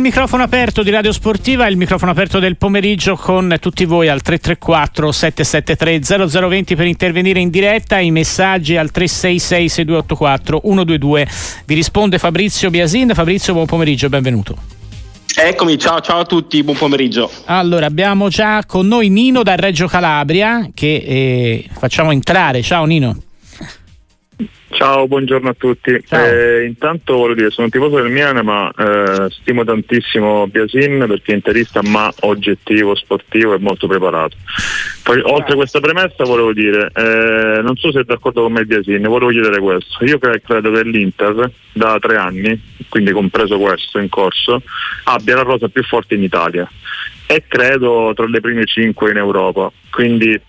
Il microfono aperto di Radio Sportiva, il microfono aperto del pomeriggio con tutti voi al 334 773 0020 per intervenire in diretta, i messaggi al 366 6284 122. Vi risponde Fabrizio Biasin. Fabrizio, buon pomeriggio, benvenuto. Eccomi, ciao, ciao a tutti, buon pomeriggio. Allora, abbiamo già con noi Nino da Reggio Calabria che eh, facciamo entrare. Ciao Nino. Ciao, buongiorno a tutti. Eh, intanto voglio dire, sono tifoso del Milan, ma eh, stimo tantissimo Biasin perché è interista ma oggettivo, sportivo e molto preparato. Poi, oltre a questa premessa, volevo dire, eh, non so se è d'accordo con me Biasin, volevo chiedere questo. Io credo che l'Inter da tre anni, quindi compreso questo in corso, abbia la rosa più forte in Italia e credo tra le prime cinque in Europa. Quindi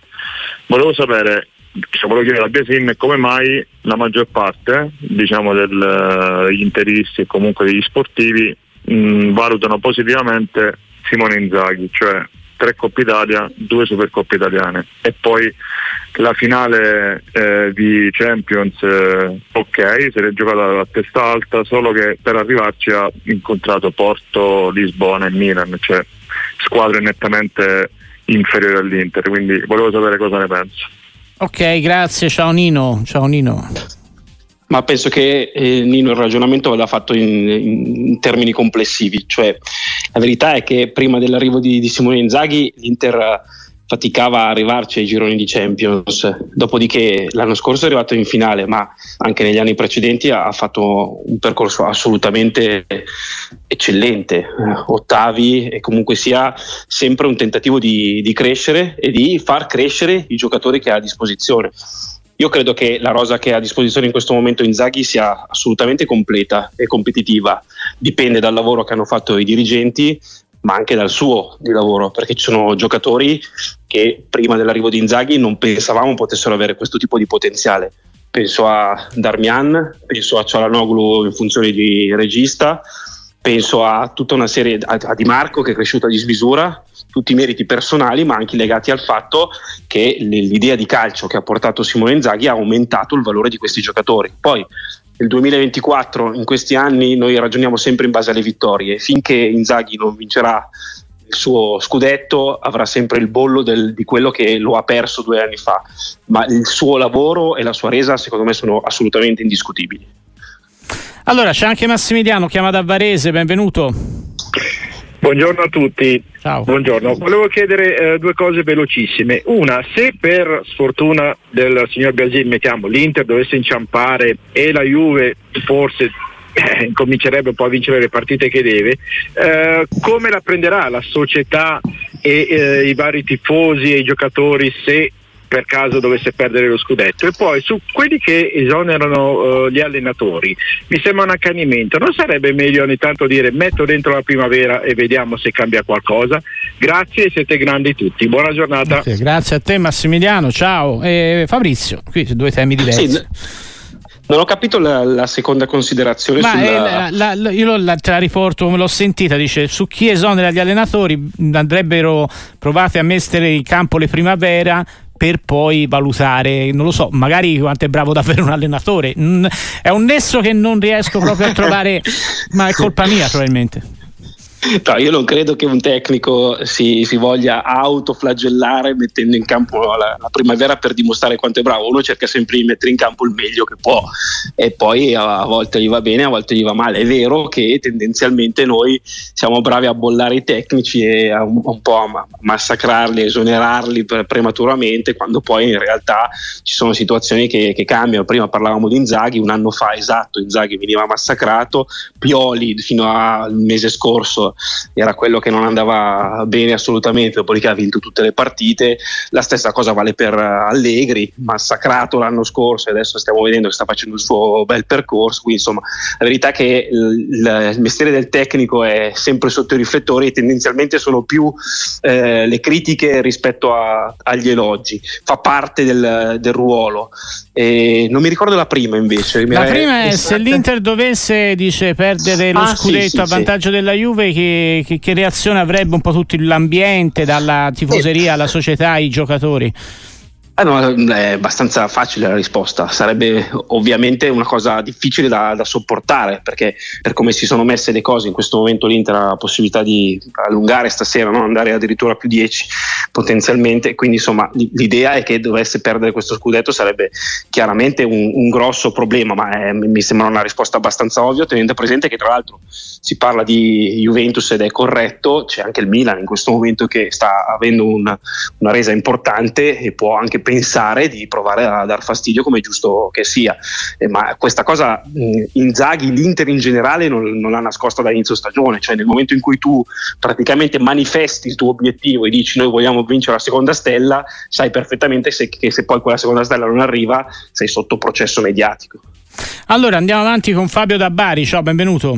volevo sapere cioè, volevo chiedere a Biasin come mai la maggior parte diciamo, degli interisti e comunque degli sportivi mh, valutano positivamente Simone Inzaghi, cioè tre Coppe Italia, due Supercoppe italiane e poi la finale eh, di Champions eh, ok, se l'è giocata a testa alta, solo che per arrivarci ha incontrato Porto, Lisbona e Milan, cioè squadre nettamente inferiori all'Inter, quindi volevo sapere cosa ne pensa. Ok, grazie, ciao Nino. Ciao Nino. Ma penso che eh, Nino il ragionamento l'ha fatto in, in, termini complessivi, cioè la verità è che prima dell'arrivo di, di Simone Inzaghi l'Inter faticava a arrivarci ai gironi di Champions, dopodiché l'anno scorso è arrivato in finale, ma anche negli anni precedenti ha fatto un percorso assolutamente eccellente, eh, ottavi e comunque sia sempre un tentativo di, di crescere e di far crescere i giocatori che ha a disposizione. Io credo che la rosa che ha a disposizione in questo momento Inzaghi sia assolutamente completa e competitiva, dipende dal lavoro che hanno fatto i dirigenti, ma anche dal suo di lavoro, perché ci sono giocatori che prima dell'arrivo di Inzaghi non pensavamo potessero avere questo tipo di potenziale. Penso a Darmian, penso a Cialanoglu in funzione di regista, penso a tutta una serie, a, Di Marco che è cresciuto a dismisura, tutti i meriti personali ma anche legati al fatto che l'idea di calcio che ha portato Simone Inzaghi ha aumentato il valore di questi giocatori. Poi nel 2024, in questi anni, noi ragioniamo sempre in base alle vittorie. Finché Inzaghi non vincerà il suo scudetto, avrà sempre il bollo del, di quello che lo ha perso due anni fa. Ma il suo lavoro e la sua resa, secondo me, sono assolutamente indiscutibili. Allora, c'è anche Massimiliano, chiama da Varese, benvenuto. Buongiorno a tutti. Ciao. Buongiorno. Volevo chiedere eh, due cose velocissime. Una, se per sfortuna del signor Biagin, mettiamo, l'Inter dovesse inciampare e la Juve forse eh, comincerebbe poi a vincere le partite che deve, eh, come la prenderà la società e eh, i vari tifosi e i giocatori se per caso dovesse perdere lo scudetto. E poi su quelli che esonerano uh, gli allenatori mi sembra un accanimento. Non sarebbe meglio ogni tanto dire metto dentro la primavera e vediamo se cambia qualcosa? Grazie siete grandi tutti. Buona giornata. Okay, grazie a te Massimiliano. Ciao. E Fabrizio qui due temi diversi. sì. Non ho capito la, la seconda considerazione. Ma sulla... la, la, io la, te la riporto come l'ho sentita, dice su chi esonera gli allenatori andrebbero provate a mettere in campo le primavera per poi valutare, non lo so, magari quanto è bravo davvero un allenatore. È un nesso che non riesco proprio a trovare, ma è colpa mia probabilmente. No, io non credo che un tecnico si, si voglia autoflagellare mettendo in campo la, la, primavera per dimostrare quanto è bravo. Uno cerca sempre di mettere in campo il meglio che può e poi a, a volte gli va bene, a volte gli va male. È vero che tendenzialmente noi siamo bravi a bollare i tecnici e a un, un po' a massacrarli, esonerarli prematuramente, quando poi in realtà ci sono situazioni che, che cambiano. Prima parlavamo di Inzaghi, un anno fa esatto, Inzaghi veniva massacrato, Pioli fino al mese scorso era quello che non andava bene assolutamente, dopodiché ha vinto tutte le partite. La stessa cosa vale per Allegri, massacrato l'anno scorso e adesso stiamo vedendo che sta facendo il suo bel percorso. Quindi insomma, la verità è che il, il mestiere del tecnico è sempre sotto i riflettori e tendenzialmente sono più eh, le critiche rispetto a, agli elogi. Fa parte del, del ruolo. E non mi ricordo la prima invece. La prima è se l'Inter dovesse dice, perdere lo ah, scudetto sì, sì, a vantaggio sì. della Juve, che, che, che, reazione avrebbe un po' tutto l'ambiente, dalla tifoseria alla società, ai giocatori? Ah, no, è abbastanza facile la risposta, sarebbe ovviamente una cosa difficile da, da, sopportare perché per come si sono messe le cose in questo momento l'Inter ha la possibilità di allungare stasera, no? andare addirittura più 10 potenzialmente, quindi insomma l'idea è che dovesse perdere questo scudetto sarebbe chiaramente un, un grosso problema, ma è, mi sembra una risposta abbastanza ovvia tenendo presente che tra l'altro si parla di Juventus ed è corretto, c'è anche il Milan in questo momento che sta avendo una, una resa importante e può anche pensare di provare a dar fastidio come è giusto che sia. Eh, ma questa cosa Inzaghi, l'Inter in generale non, non l'ha nascosta da inizio stagione, cioè nel momento in cui tu praticamente manifesti il tuo obiettivo e dici noi vogliamo vincere la seconda stella, sai perfettamente se, che se poi quella seconda stella non arriva sei sotto processo mediatico. Allora andiamo avanti con Fabio da Bari, ciao, benvenuto.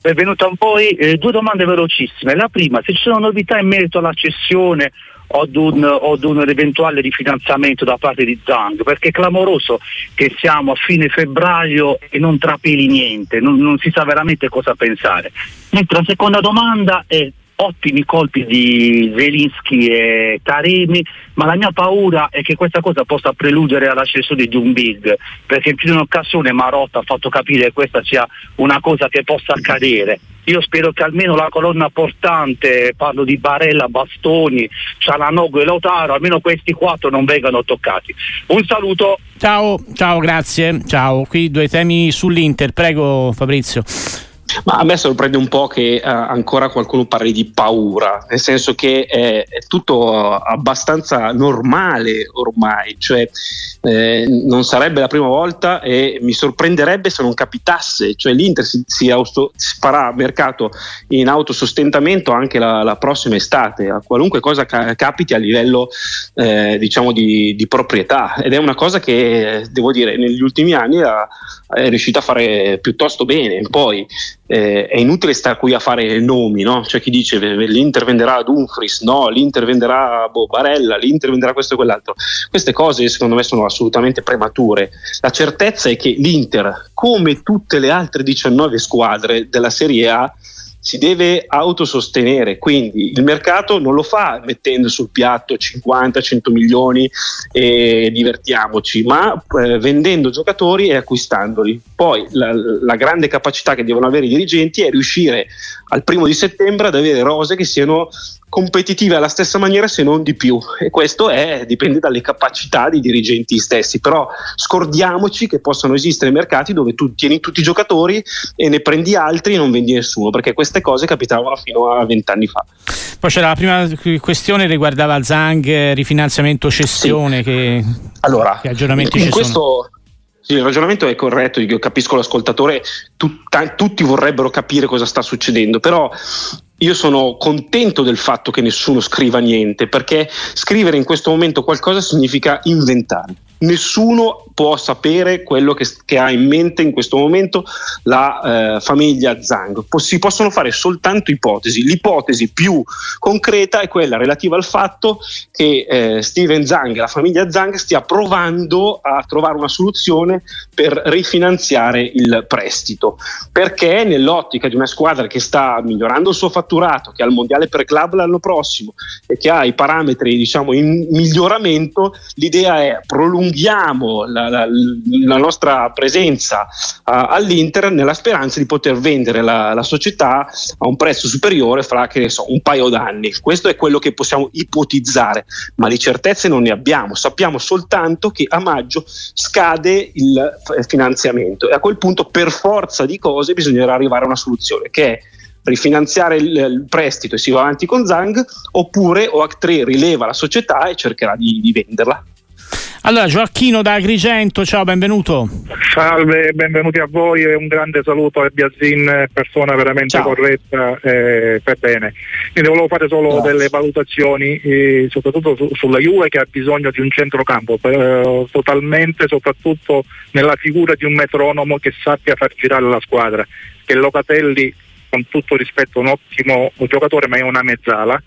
Benvenuto a voi. Eh, due domande velocissime. La prima, se ci sono novità in merito alla cessione o ad, un, un eventuale rifinanziamento da parte di Zang, perché è clamoroso che siamo a fine febbraio e non trapeli niente, non, non si sa veramente cosa pensare. Mentre la seconda domanda è ottimi colpi di Zelinski e Taremi, ma la mia paura è che questa cosa possa preludere alla cessione di un big, perché in più di un'occasione Marotta ha fatto capire che questa sia una cosa che possa accadere. Io spero che almeno la colonna portante, parlo di Barella, Bastoni, Cialanoglu e Lautaro, almeno questi quattro non vengano toccati. Un saluto. Ciao, ciao, grazie. Ciao, qui due temi sull'Inter, prego Fabrizio. Ma a me sorprende un po' che uh, ancora qualcuno parli di paura, nel senso che è, è tutto abbastanza normale ormai, cioè eh, non sarebbe la prima volta e mi sorprenderebbe se non capitasse, cioè l'Inter si, si, auto, si farà mercato in autosostentamento anche la, la prossima estate, a qualunque cosa ca- capiti a livello eh, diciamo di, di, proprietà. Ed è una cosa che devo dire negli ultimi anni ha, è riuscita a fare piuttosto bene. Poi eh, è inutile stare qui a fare nomi, no? C'è chi dice l'Inter venderà Dumfries, no, l'Inter venderà boh, Barella, l'Inter venderà questo e quell'altro. Queste cose secondo me sono assolutamente premature. La certezza è che l'Inter, come tutte le altre 19 squadre della Serie A, si deve autosostenere, quindi il mercato non lo fa mettendo sul piatto 50-100 milioni e divertiamoci, ma eh, vendendo giocatori e acquistandoli. Poi la, la, grande capacità che devono avere i dirigenti è riuscire al primo di settembre ad avere rose che siano competitive alla stessa maniera se non di più. E questo è, dipende dalle capacità dei dirigenti stessi. Però scordiamoci che possano esistere mercati dove tu tieni tutti i giocatori e ne prendi altri e non vendi nessuno perché queste cose capitavano fino a vent'anni fa. Poi c'era la prima questione riguardava Zang rifinanziamento cessione sì. che, allora, che aggiornamenti ci questo, sono. Sì, il ragionamento è corretto, io capisco l'ascoltatore, tutta, tutti vorrebbero capire cosa sta succedendo, però io sono contento del fatto che nessuno scriva niente, perché scrivere in questo momento qualcosa significa inventare. Nessuno può sapere quello che, che, ha in mente in questo momento la eh, famiglia Zhang. si possono fare soltanto ipotesi. L'ipotesi più concreta è quella relativa al fatto che eh, Steven Zhang e la famiglia Zhang stia provando a trovare una soluzione per rifinanziare il prestito. Perché nell'ottica di una squadra che sta migliorando il suo fatturato, che ha il mondiale per club l'anno prossimo e che ha i parametri diciamo in miglioramento, l'idea è prolungare allunghiamo la, nostra presenza uh, all'Inter nella speranza di poter vendere la, la, società a un prezzo superiore fra che ne so, un paio d'anni. Questo è quello che possiamo ipotizzare, ma di certezze non ne abbiamo. Sappiamo soltanto che a maggio scade il finanziamento e a quel punto per forza di cose bisognerà arrivare a una soluzione che è rifinanziare il, il, prestito e si va avanti con Zang oppure OAC3 rileva la società e cercherà di, di venderla. Allora, Gioacchino da Agrigento, ciao, benvenuto. Salve, benvenuti a voi e un grande saluto a Biazin, persona veramente ciao. corretta e per bene. Quindi volevo fare solo Grazie. delle valutazioni, eh, soprattutto su, sulla Juve che ha bisogno di un centrocampo, eh, totalmente, soprattutto nella figura di un metronomo che sappia far girare la squadra, che Locatelli, con tutto rispetto, è un ottimo giocatore, ma è una mezzala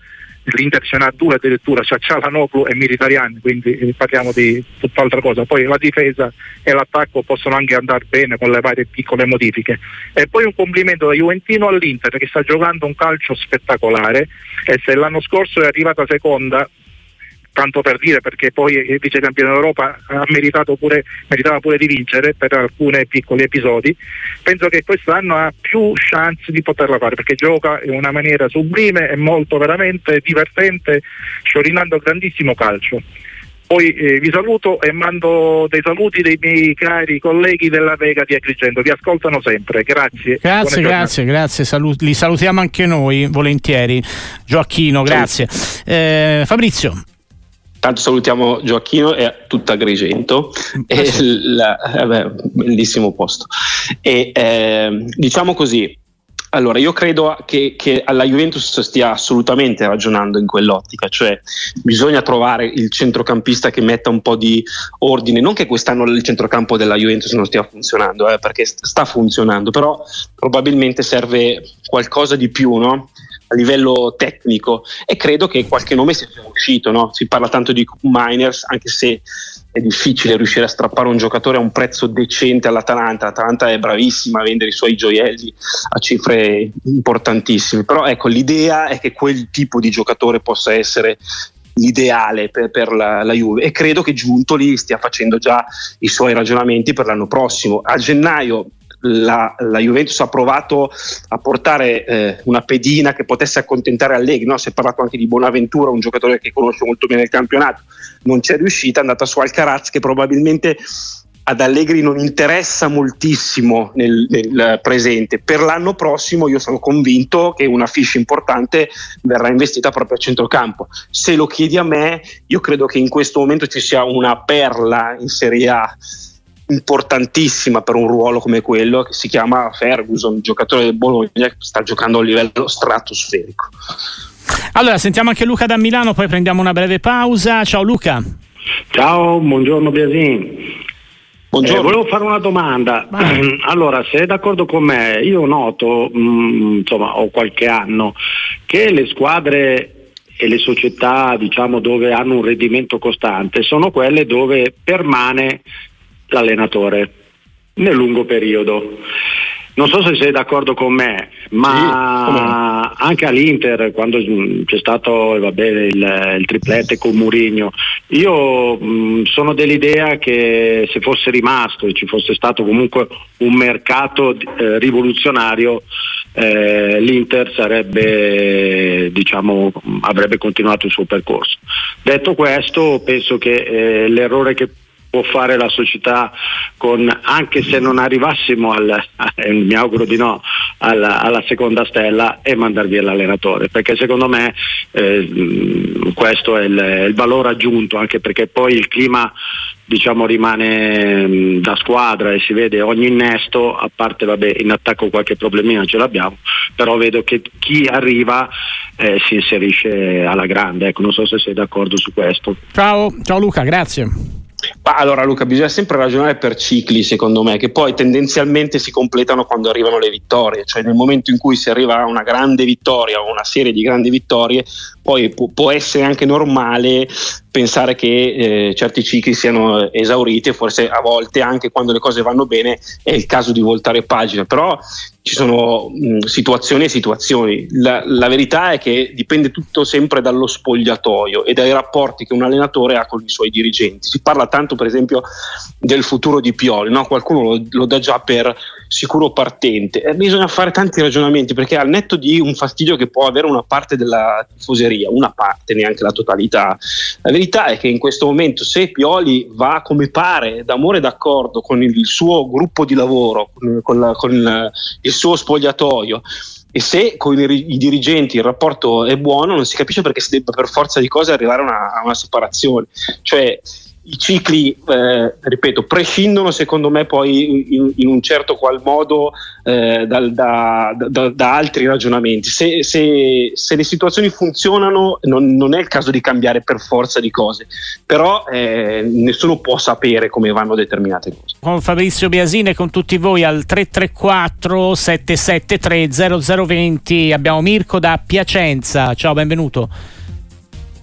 l'Inter ce n'ha due addirittura, c'ha Cialanoglu e Militariani, quindi eh, parliamo di tutt'altra cosa. Poi la difesa e l'attacco possono anche andare bene con le varie piccole modifiche. E poi un complimento da Juventino all'Inter che sta giocando un calcio spettacolare e se l'anno scorso è arrivata seconda tanto per dire perché poi il vice campione d'Europa ha meritato pure, meritava pure di vincere per alcuni piccoli episodi, penso che quest'anno ha più chance di poterla fare perché gioca in una maniera sublime e molto veramente divertente, sciorinando grandissimo calcio. Poi eh, vi saluto e mando dei saluti dei miei cari colleghi della Vega di Agrigento, vi ascoltano sempre, grazie. Grazie, grazie, grazie, Salut- li salutiamo anche noi volentieri. Gioacchino, grazie. Eh, Fabrizio. Tanto salutiamo Gioacchino e tutta Agrigento, sì. la, vabbè, bellissimo posto. E, eh, diciamo così, allora, io credo che, che, alla Juventus stia assolutamente ragionando in quell'ottica, cioè bisogna trovare il centrocampista che metta un po' di ordine, non che quest'anno il centrocampo della Juventus non stia funzionando, eh, perché sta funzionando, però probabilmente serve qualcosa di più, no? A livello tecnico e credo che qualche nome sia già uscito, no? si parla tanto di Miners anche se è difficile riuscire a strappare un giocatore a un prezzo decente all'Atalanta, l'Atalanta è bravissima a vendere i suoi gioielli a cifre importantissime, però ecco l'idea è che quel tipo di giocatore possa essere l'ideale per, per la, la, Juve e credo che Giuntoli stia facendo già i suoi ragionamenti per l'anno prossimo. A gennaio la, la, Juventus ha provato a portare eh, una pedina che potesse accontentare Allegri, no? si è parlato anche di Bonaventura, un giocatore che conosce molto bene il campionato, non c'è riuscita, è andata su Alcaraz che probabilmente ad Allegri non interessa moltissimo nel, nel, presente. Per l'anno prossimo io sono convinto che una fish importante verrà investita proprio a centrocampo. Se lo chiedi a me, io credo che in questo momento ci sia una perla in Serie A importantissima per un ruolo come quello che si chiama Ferguson, giocatore del Bologna che sta giocando a livello stratosferico. Allora, sentiamo anche Luca da Milano, poi prendiamo una breve pausa. Ciao Luca. Ciao, buongiorno Biasin. Buongiorno. Eh, volevo fare una domanda. Vai. Allora, se è d'accordo con me, io noto, mh, mm, insomma, ho qualche anno, che le squadre e le società diciamo, dove hanno un rendimento costante sono quelle dove permane l'allenatore nel lungo periodo. Non so se sei d'accordo con me, ma sì, anche all'Inter, quando c'è stato vabbè, il, il, triplete con Murigno, io mh, sono dell'idea che se fosse rimasto e ci fosse stato comunque un mercato eh, rivoluzionario, eh, l'Inter sarebbe, diciamo, avrebbe continuato il suo percorso. Detto questo, penso che eh, l'errore che può fare la società con, anche se non arrivassimo al, eh, mi auguro di no, alla, alla, seconda stella e mandar via l'allenatore. Perché secondo me eh, questo è il, il, valore aggiunto anche perché poi il clima diciamo rimane mm, da squadra e si vede ogni innesto a parte vabbè in attacco qualche problemino ce l'abbiamo però vedo che chi arriva eh, si inserisce alla grande. Ecco non so se sei d'accordo su questo. Ciao ciao Luca grazie ma allora Luca, bisogna sempre ragionare per cicli, secondo me, che poi tendenzialmente si completano quando arrivano le vittorie, cioè nel momento in cui si arriva a una grande vittoria o una serie di grandi vittorie, poi può, può essere anche normale pensare che eh, certi cicli siano esauriti e forse a volte anche quando le cose vanno bene è il caso di voltare pagina, però ci sono mh, situazioni e situazioni. La, la, verità è che dipende tutto sempre dallo spogliatoio e dai rapporti che un allenatore ha con i suoi dirigenti. Si parla tanto per esempio del futuro di Pioli, no? qualcuno lo, lo dà già per sicuro partente. E bisogna fare tanti ragionamenti perché al netto di un fastidio che può avere una parte della tifoseria, una parte, neanche la totalità, la verità è che in questo momento se Pioli va come pare, d'amore e d'accordo con il suo gruppo di lavoro, con, la, con il suo spogliatoio, e se con i, dirigenti il rapporto è buono non si capisce perché si debba per forza di cose arrivare a una, a una separazione. Cioè, i cicli, eh, ripeto, prescindono secondo me poi in, in un certo qual modo eh, dal, da, da, da, altri ragionamenti. Se, se, se, le situazioni funzionano non, non, è il caso di cambiare per forza di cose, però eh, nessuno può sapere come vanno determinate cose. Con Fabrizio Biasine e con tutti voi al 334 773 0020 abbiamo Mirko da Piacenza, ciao benvenuto.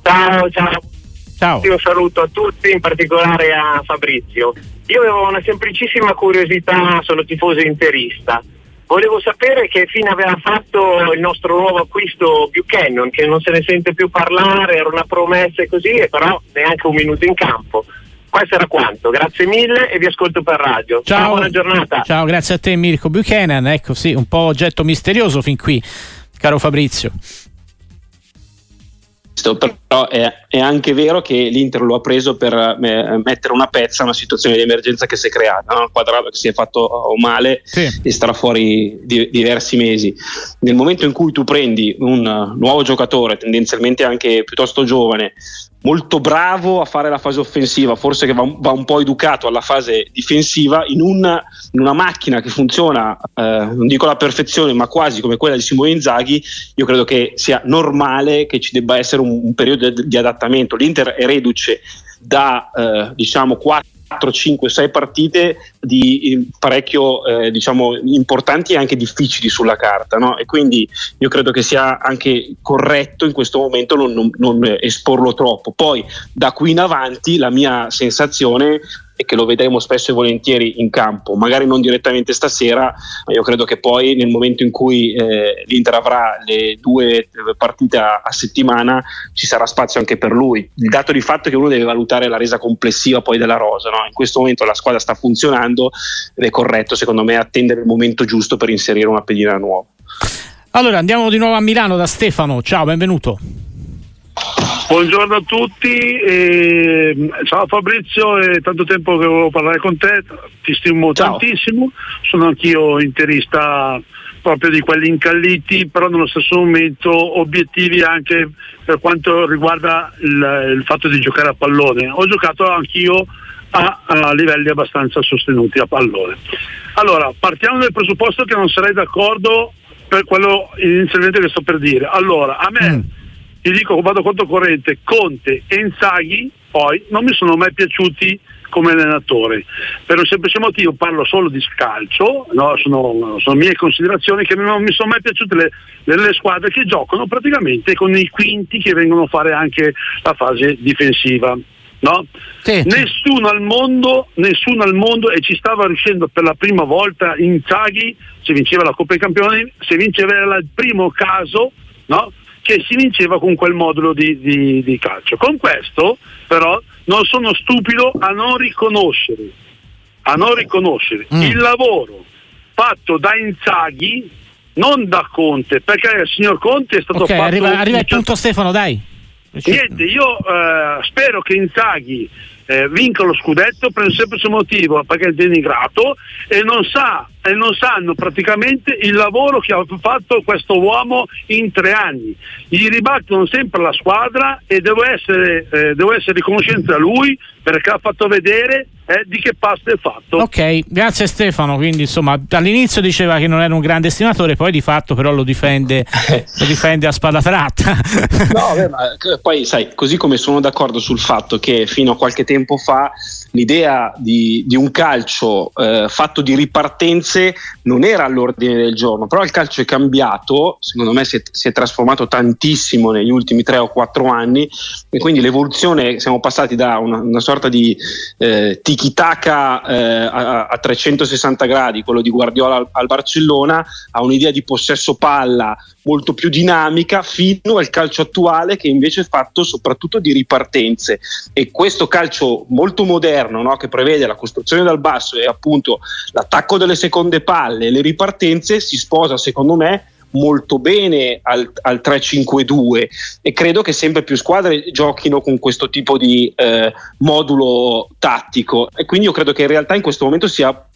Ciao, ciao. Ciao. Io saluto a tutti, in particolare a Fabrizio. Io avevo una semplicissima curiosità, sono tifoso interista. volevo sapere che fine aveva fatto il nostro nuovo acquisto Buchanan, che non se ne sente più parlare, era una promessa e così, però neanche un minuto in campo. Questo era quanto, grazie mille e vi ascolto per radio. Ciao, Ciao buona giornata. Ciao, grazie a te Mirko Buchanan, ecco sì, un po' oggetto misterioso fin qui, caro Fabrizio però è, è, anche vero che l'Inter lo ha preso per eh, mettere una pezza a una situazione di emergenza che si è creata, no? un quadrato che si è fatto male sì. e starà fuori di, diversi mesi. Nel momento in cui tu prendi un nuovo giocatore, tendenzialmente anche piuttosto giovane, molto bravo a fare la fase offensiva, forse che va, va un po' educato alla fase difensiva, in, un, in una macchina che funziona, eh, non dico alla perfezione, ma quasi come quella di Simone Inzaghi, io credo che sia normale che ci debba essere un, un periodo di, di adattamento. L'Inter è reduce da eh, diciamo 4 4, 5, 6 partite di eh, parecchio eh, diciamo importanti e anche difficili sulla carta no? e quindi io credo che sia anche corretto in questo momento non, non, non esporlo troppo poi da qui in avanti la mia sensazione e che lo vedremo spesso e volentieri in campo, magari non direttamente stasera, ma io credo che poi nel momento in cui eh, l'Inter avrà le due partite a, a, settimana ci sarà spazio anche per lui. Il dato di fatto è che uno deve valutare la resa complessiva poi della rosa, no? in questo momento la squadra sta funzionando ed è corretto secondo me attendere il momento giusto per inserire una pedina nuova. Allora andiamo di nuovo a Milano da Stefano, ciao, benvenuto. Buongiorno a tutti, eh, ciao Fabrizio, è tanto tempo che volevo parlare con te, ti stimo ciao. tantissimo, sono anch'io interista proprio di quelli incalliti, però nello stesso momento obiettivi anche per quanto riguarda il, il fatto di giocare a pallone. Ho giocato anch'io a, a, livelli abbastanza sostenuti a pallone. Allora, partiamo dal presupposto che non sarei d'accordo per quello inizialmente che sto per dire. Allora, a me... Mm ti dico vado conto corrente, Conte e Inzaghi poi non mi sono mai piaciuti come allenatore per un semplice motivo parlo solo di scalcio no? sono, sono, mie considerazioni che non mi sono mai piaciute le, le, squadre che giocano praticamente con i quinti che vengono a fare anche la fase difensiva no? Sì. Nessuno al mondo, nessuno al mondo e ci stava riuscendo per la prima volta in Zaghi, se vinceva la Coppa dei Campioni, se vinceva era il primo caso, no? Che si vinceva con quel modulo di, di, di calcio. Con questo però non sono stupido a non riconoscere, a non riconoscere mm. il lavoro fatto da Inzaghi, non da Conte, perché il signor Conte è stato okay, fatto... Arriva, arriva il punto Stefano, dai. Niente, io eh, spero che Inzaghi eh, vinca lo scudetto per un semplice motivo, perché è denigrato e non, sa, e non sanno praticamente il lavoro che ha fatto questo uomo in tre anni. Gli ribattono sempre la squadra e devo essere, eh, devo essere riconoscente a lui perché ha fatto vedere eh, di che pasta è fatto. Ok, grazie Stefano. Quindi insomma all'inizio diceva che non era un grande estimatore, poi di fatto però lo difende, lo difende a spada tratta. no, beh, ma poi sai, così come sono d'accordo sul fatto che fino a qualche tempo fa l'idea di, di un calcio eh, fatto di ripartenze non era all'ordine del giorno, però il calcio è cambiato, secondo me si è, si è trasformato tantissimo negli ultimi tre o quattro anni e quindi l'evoluzione, siamo passati da una, una sorta di eh, tiki-taka eh, a, a, 360 gradi, quello di Guardiola al, al Barcellona, a un'idea di possesso palla molto più dinamica fino al calcio attuale che invece è fatto soprattutto di ripartenze. E questo calcio molto moderno no, che prevede la costruzione dal basso e appunto l'attacco delle seconde palle le ripartenze si sposa secondo me molto bene al, al 3-5-2 e credo che sempre più squadre giochino con questo tipo di eh, modulo tattico. E quindi io credo che in realtà in questo momento sia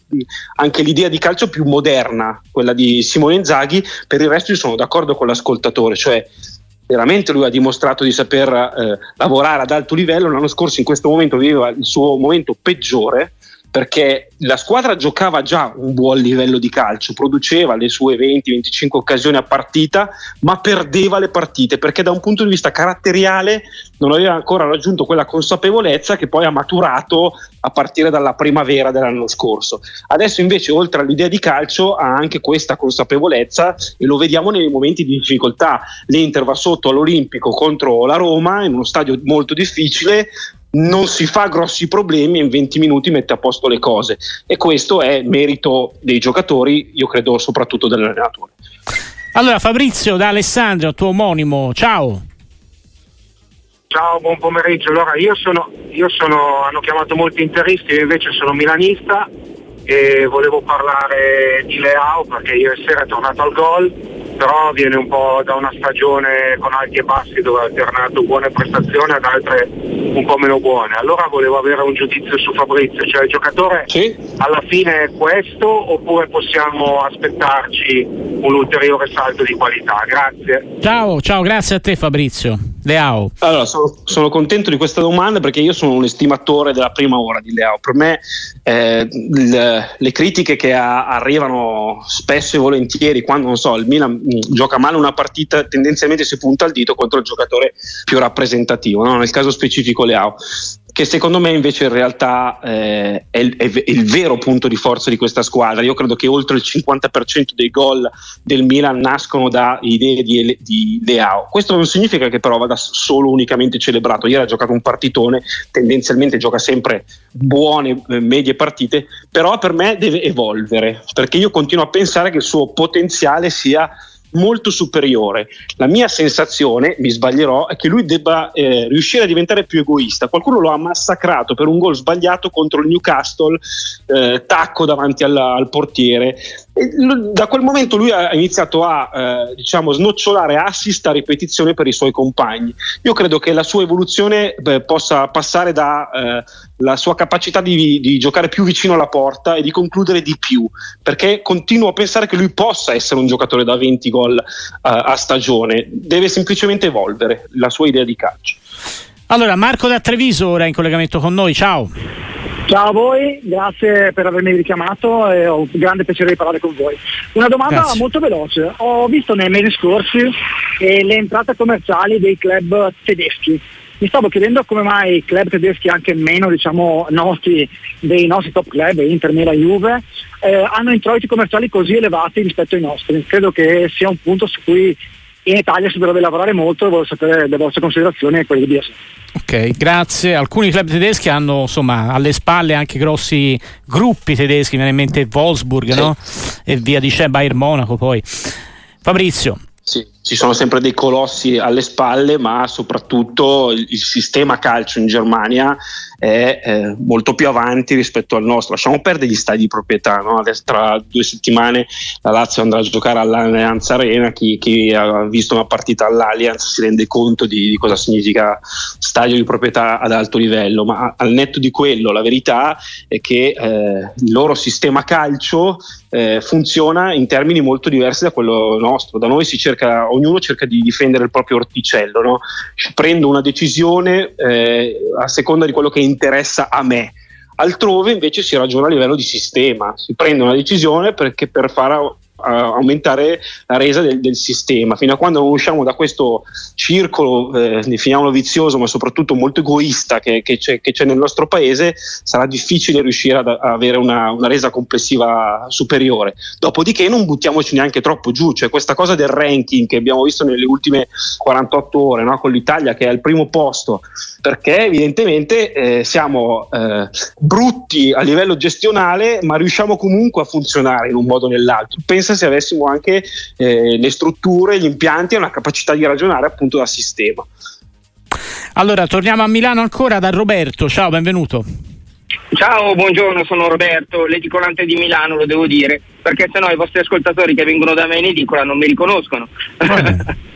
anche l'idea di calcio più moderna, quella di Simone Inzaghi, per il resto io sono d'accordo con l'ascoltatore, cioè veramente lui ha dimostrato di saper eh, lavorare ad alto livello, l'anno scorso in questo momento viveva il suo momento peggiore perché la squadra giocava già un buon livello di calcio, produceva le sue 20-25 occasioni a partita, ma perdeva le partite perché da un punto di vista caratteriale non aveva ancora raggiunto quella consapevolezza che poi ha maturato a partire dalla primavera dell'anno scorso. Adesso invece oltre all'idea di calcio ha anche questa consapevolezza e lo vediamo nei momenti di difficoltà. L'Inter va sotto all'Olimpico contro la Roma in uno stadio molto difficile, non si fa grossi problemi e in 20 minuti mette a posto le cose e questo è merito dei giocatori, io credo soprattutto dell'allenatore. Allora Fabrizio da Alessandro, tuo omonimo, ciao. Ciao, buon pomeriggio. Allora, io sono, io sono, hanno chiamato molti interisti, io invece sono milanista e volevo parlare di Leao perché ieri sera è tornato al gol però viene un po' da una stagione con alti e bassi dove ha alternato buone prestazioni ad altre un po' meno buone. Allora volevo avere un giudizio su Fabrizio, cioè il giocatore sì. alla fine è questo oppure possiamo aspettarci un ulteriore salto di qualità? Grazie. Ciao, ciao, grazie a te Fabrizio. Leao. Allora, sono, sono, contento di questa domanda perché io sono un estimatore della prima ora di Leao. Per me eh, le, le, critiche che a, arrivano spesso e volentieri quando so, il Milan gioca male una partita, tendenzialmente si punta il dito contro il giocatore più rappresentativo, no? nel caso specifico Leao che secondo me invece in realtà eh, è, il, è, il, vero punto di forza di questa squadra. Io credo che oltre il 50% dei gol del Milan nascono da idee di, di Leao. Questo non significa che però vada solo unicamente celebrato. Ieri ha giocato un partitone, tendenzialmente gioca sempre buone, eh, medie partite, però per me deve evolvere, perché io continuo a pensare che il suo potenziale sia molto superiore. La mia sensazione, mi sbaglierò, è che lui debba eh, riuscire a diventare più egoista. Qualcuno lo ha massacrato per un gol sbagliato contro il Newcastle, eh, tacco davanti al, al portiere. Da quel momento lui ha iniziato a eh, diciamo, snocciolare assist a ripetizione per i suoi compagni. Io credo che la sua evoluzione beh, possa passare dalla eh, sua capacità di, di, giocare più vicino alla porta e di concludere di più, perché continuo a pensare che lui possa essere un giocatore da 20 gol uh, a stagione, deve semplicemente evolvere la sua idea di calcio. Allora, Marco da Treviso ora in collegamento con noi, ciao. Ciao a voi, grazie per avermi richiamato e ho un grande piacere di parlare con voi. Una domanda grazie. molto veloce. Ho visto nei mesi scorsi eh, le entrate commerciali dei club tedeschi. Mi stavo chiedendo come mai i club tedeschi, anche meno diciamo, nostri, dei nostri top club, Inter, Milan, Juve, eh, hanno introiti commerciali così elevati rispetto ai nostri. Credo che sia un punto su cui in Italia si dovrebbe lavorare molto e voglio sapere le vostre considerazioni e quelle di BS. Ok, grazie. Alcuni club tedeschi hanno insomma alle spalle anche grossi gruppi tedeschi, mi viene in mente Wolfsburg sì. no? e via di c'è Bayern Monaco poi. Fabrizio. Sì, ci sono sempre dei colossi alle spalle, ma soprattutto il, il sistema calcio in Germania è eh, molto più avanti rispetto al nostro. Lasciamo perdere gli stadi di proprietà, no? tra due settimane la Lazio andrà a giocare all'Allianz Arena, chi, chi, ha visto una partita all'Allianz si rende conto di, di, cosa significa stadio di proprietà ad alto livello, ma al netto di quello la verità è che eh, il loro sistema calcio eh, funziona in termini molto diversi da quello nostro. Da noi si cerca, ognuno cerca di difendere il proprio orticello, no? prendo una decisione eh, a seconda di quello che interessa a me. Altrove invece si ragiona a livello di sistema, si prende una decisione perché per fare aumentare la resa del, del, sistema. Fino a quando non usciamo da questo circolo, eh, definiamolo vizioso, ma soprattutto molto egoista che, che, c'è, che c'è, nel nostro paese, sarà difficile riuscire ad, a avere una, una, resa complessiva superiore. Dopodiché non buttiamoci neanche troppo giù, cioè questa cosa del ranking che abbiamo visto nelle ultime 48 ore no? con l'Italia che è al primo posto, perché evidentemente eh, siamo eh, brutti a livello gestionale, ma riusciamo comunque a funzionare in un modo o nell'altro. Pensa se avessimo anche eh, le strutture, gli impianti e una capacità di ragionare appunto da sistema. Allora, torniamo a Milano ancora da Roberto. Ciao, benvenuto. Ciao, buongiorno, sono Roberto, l'edicolante di Milano, lo devo dire, perché sennò i vostri ascoltatori che vengono da me in edicola non mi riconoscono.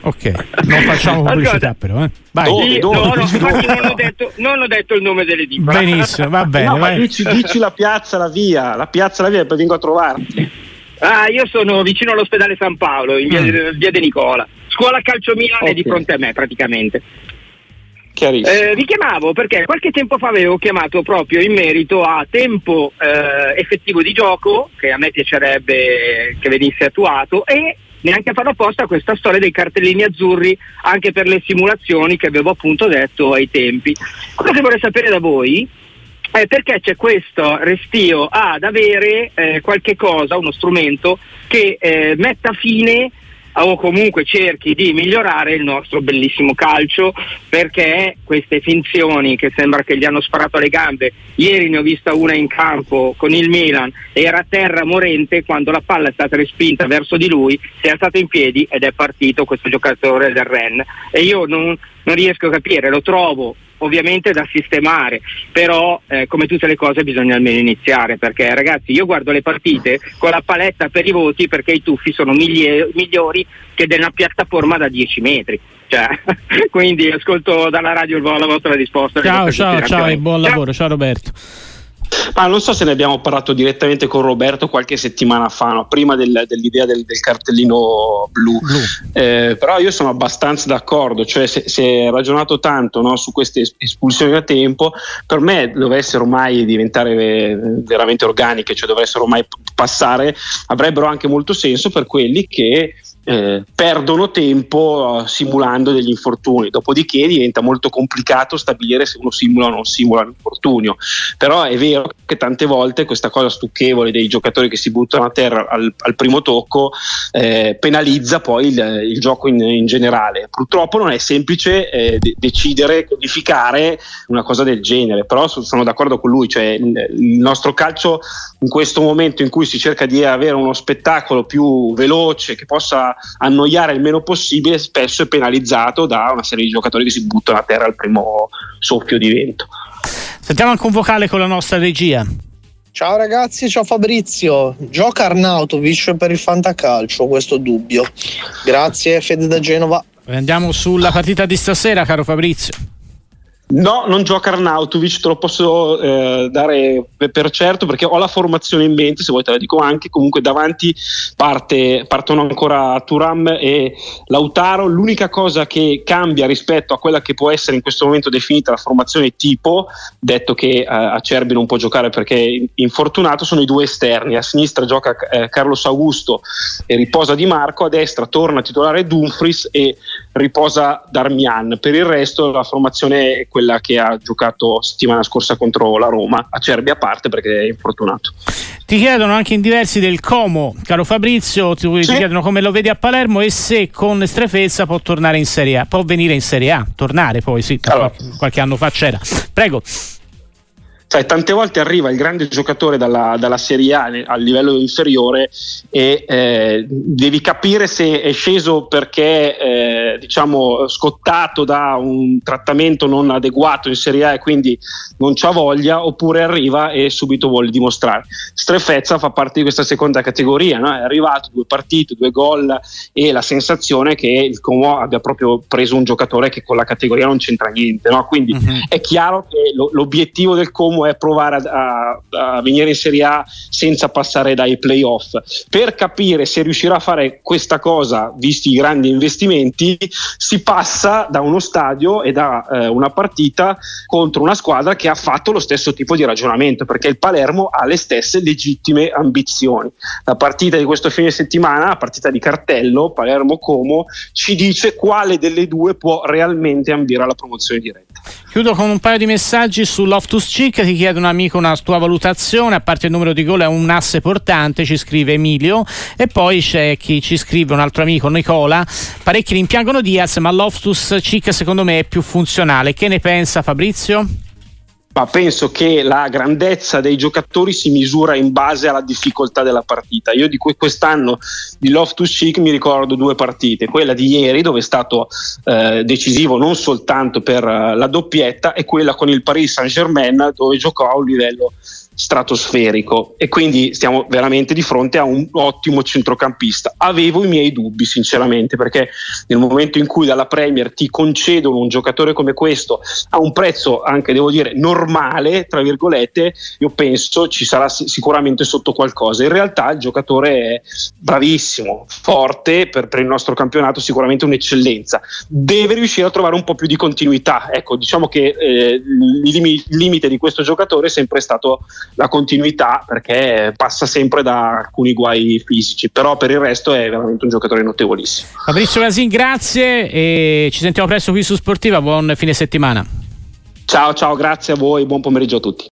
ok, non facciamo pubblicità però, eh. Vai. Dove, dove? No, no, infatti non ho, detto, non ho, detto, il nome dell'edicola. Benissimo, va bene. No, dici, dici, la piazza, la via, la piazza, la via, e poi vengo a trovarti. Ah, io sono vicino all'ospedale San Paolo, in via, mm. via De Nicola. Scuola Calcio Milano okay. è di fronte a me praticamente. Eh, vi chiamavo perché qualche tempo fa avevo chiamato proprio in merito a tempo eh, effettivo di gioco, che a me piacerebbe che venisse attuato, e neanche a farlo apposta questa storia dei cartellini azzurri anche per le simulazioni che avevo appunto detto ai tempi. Quello che vorrei sapere da voi eh, perché c'è questo restio ad avere eh, qualche cosa, uno strumento che eh, metta fine o comunque cerchi di migliorare il nostro bellissimo calcio perché queste finzioni che sembra che gli hanno sparato alle gambe, ieri ne ho vista una in campo con il Milan, era a terra morente quando la palla è stata respinta verso di lui, si è alzato in piedi ed è partito questo giocatore del Ren e io non, non riesco a capire, lo trovo ovviamente da sistemare, però eh, come tutte le cose bisogna almeno iniziare, perché ragazzi io guardo le partite con la paletta per i voti perché i tuffi sono migli- migliori che della piattaforma da 10 metri. Cioè, quindi ascolto dalla radio la vostra risposta. Ciao, ciao, ciao e buon lavoro, ciao Roberto. Ma non so se ne abbiamo parlato direttamente con Roberto qualche settimana fa, no? prima del, dell'idea del, del, cartellino blu, blu. Eh, però io sono abbastanza d'accordo, cioè se, si è ragionato tanto no, su queste espulsioni a tempo, per me dovessero mai diventare eh, veramente organiche, cioè dovessero mai passare, avrebbero anche molto senso per quelli che eh, perdono tempo uh, simulando degli infortuni, dopodiché diventa molto complicato stabilire se uno simula o non simula un infortunio. Però è vero che tante volte questa cosa stucchevole dei giocatori che si buttano a terra al, al primo tocco eh, penalizza poi il, il gioco in, in, generale. Purtroppo non è semplice eh, de- decidere, codificare una cosa del genere, però sono d'accordo con lui, cioè il, il nostro calcio in questo momento in cui si cerca di avere uno spettacolo più veloce che possa annoiare il meno possibile, spesso è penalizzato da una serie di giocatori che si buttano a terra al primo soffio di vento. Sentiamo anche un vocale con la nostra regia. Ciao ragazzi, ciao Fabrizio. Gioca Arnautovic per il fantacalcio, questo dubbio. Grazie, Fede da Genova. Andiamo sulla partita di stasera, caro Fabrizio. No, non gioca Arnautovic, te lo posso eh, dare per certo perché ho la formazione in mente, se vuoi te la dico anche, comunque davanti parte, partono ancora Turam e Lautaro, l'unica cosa che cambia rispetto a quella che può essere in questo momento definita la formazione tipo, detto che eh, Acerbi non può giocare perché è infortunato, sono i due esterni, a sinistra gioca eh, Carlos Augusto e riposa Di Marco, a destra torna a titolare Dumfries e riposa Darmian, per il resto la formazione è quella che ha giocato settimana scorsa contro la Roma, Acerbi a parte perché è infortunato. Ti chiedono anche in diversi del Como, caro Fabrizio, ti, sì. ti chiedono come lo vedi a Palermo e se con Strefezza può tornare in Serie A, può venire in Serie A, tornare poi, sì, allora. qualche anno fa c'era. Prego. Sai, tante volte arriva il grande giocatore dalla, dalla Serie A a livello inferiore e eh, devi capire se è sceso perché eh, diciamo scottato da un trattamento non adeguato in Serie A e quindi non c'ha voglia oppure arriva e subito vuole dimostrare. Strefezza fa parte di questa seconda categoria, no? è arrivato due partite, due gol e la sensazione che il Como abbia proprio preso un giocatore che con la categoria non c'entra niente, no? quindi uh-huh. è chiaro che lo, l'obiettivo del Como è provare a, a, a, venire in Serie A senza passare dai playoff. Per capire se riuscirà a fare questa cosa, visti i grandi investimenti, si passa da uno stadio e da eh, una partita contro una squadra che ha fatto lo stesso tipo di ragionamento, perché il Palermo ha le stesse legittime ambizioni. La partita di questo fine settimana, la partita di cartello Palermo-Como, ci dice quale delle due può realmente ambire alla promozione diretta. Chiudo con un paio di messaggi su Loftus Cheek, ti chiede un amico una tua valutazione, a parte il numero di gol è un asse portante, ci scrive Emilio, e poi c'è chi ci scrive un altro amico, Nicola, parecchi rimpiangono Diaz, ma Loftus Cheek secondo me è più funzionale. Che ne pensa Fabrizio? Ma penso che la grandezza dei giocatori si misura in base alla difficoltà della partita. Io di quest'anno di Loftus Cheek mi ricordo due partite, quella di ieri dove è stato eh, decisivo non soltanto per uh, la doppietta e quella con il Paris Saint-Germain dove giocò a un livello stratosferico e quindi stiamo veramente di fronte a un ottimo centrocampista. Avevo i miei dubbi sinceramente perché nel momento in cui dalla Premier ti concedono un giocatore come questo a un prezzo anche devo dire normale, tra virgolette, io penso ci sarà sicuramente sotto qualcosa. In realtà il giocatore è bravissimo, forte per, per il nostro campionato, sicuramente un'eccellenza. Deve riuscire a trovare un po' più di continuità. Ecco, diciamo che eh, il limite di questo giocatore è sempre stato la continuità perché passa sempre da alcuni guai fisici, però per il resto è veramente un giocatore notevolissimo. Fabrizio Gasin, grazie e ci sentiamo presto qui su Sportiva, buon fine settimana. Ciao ciao, grazie a voi, buon pomeriggio a tutti.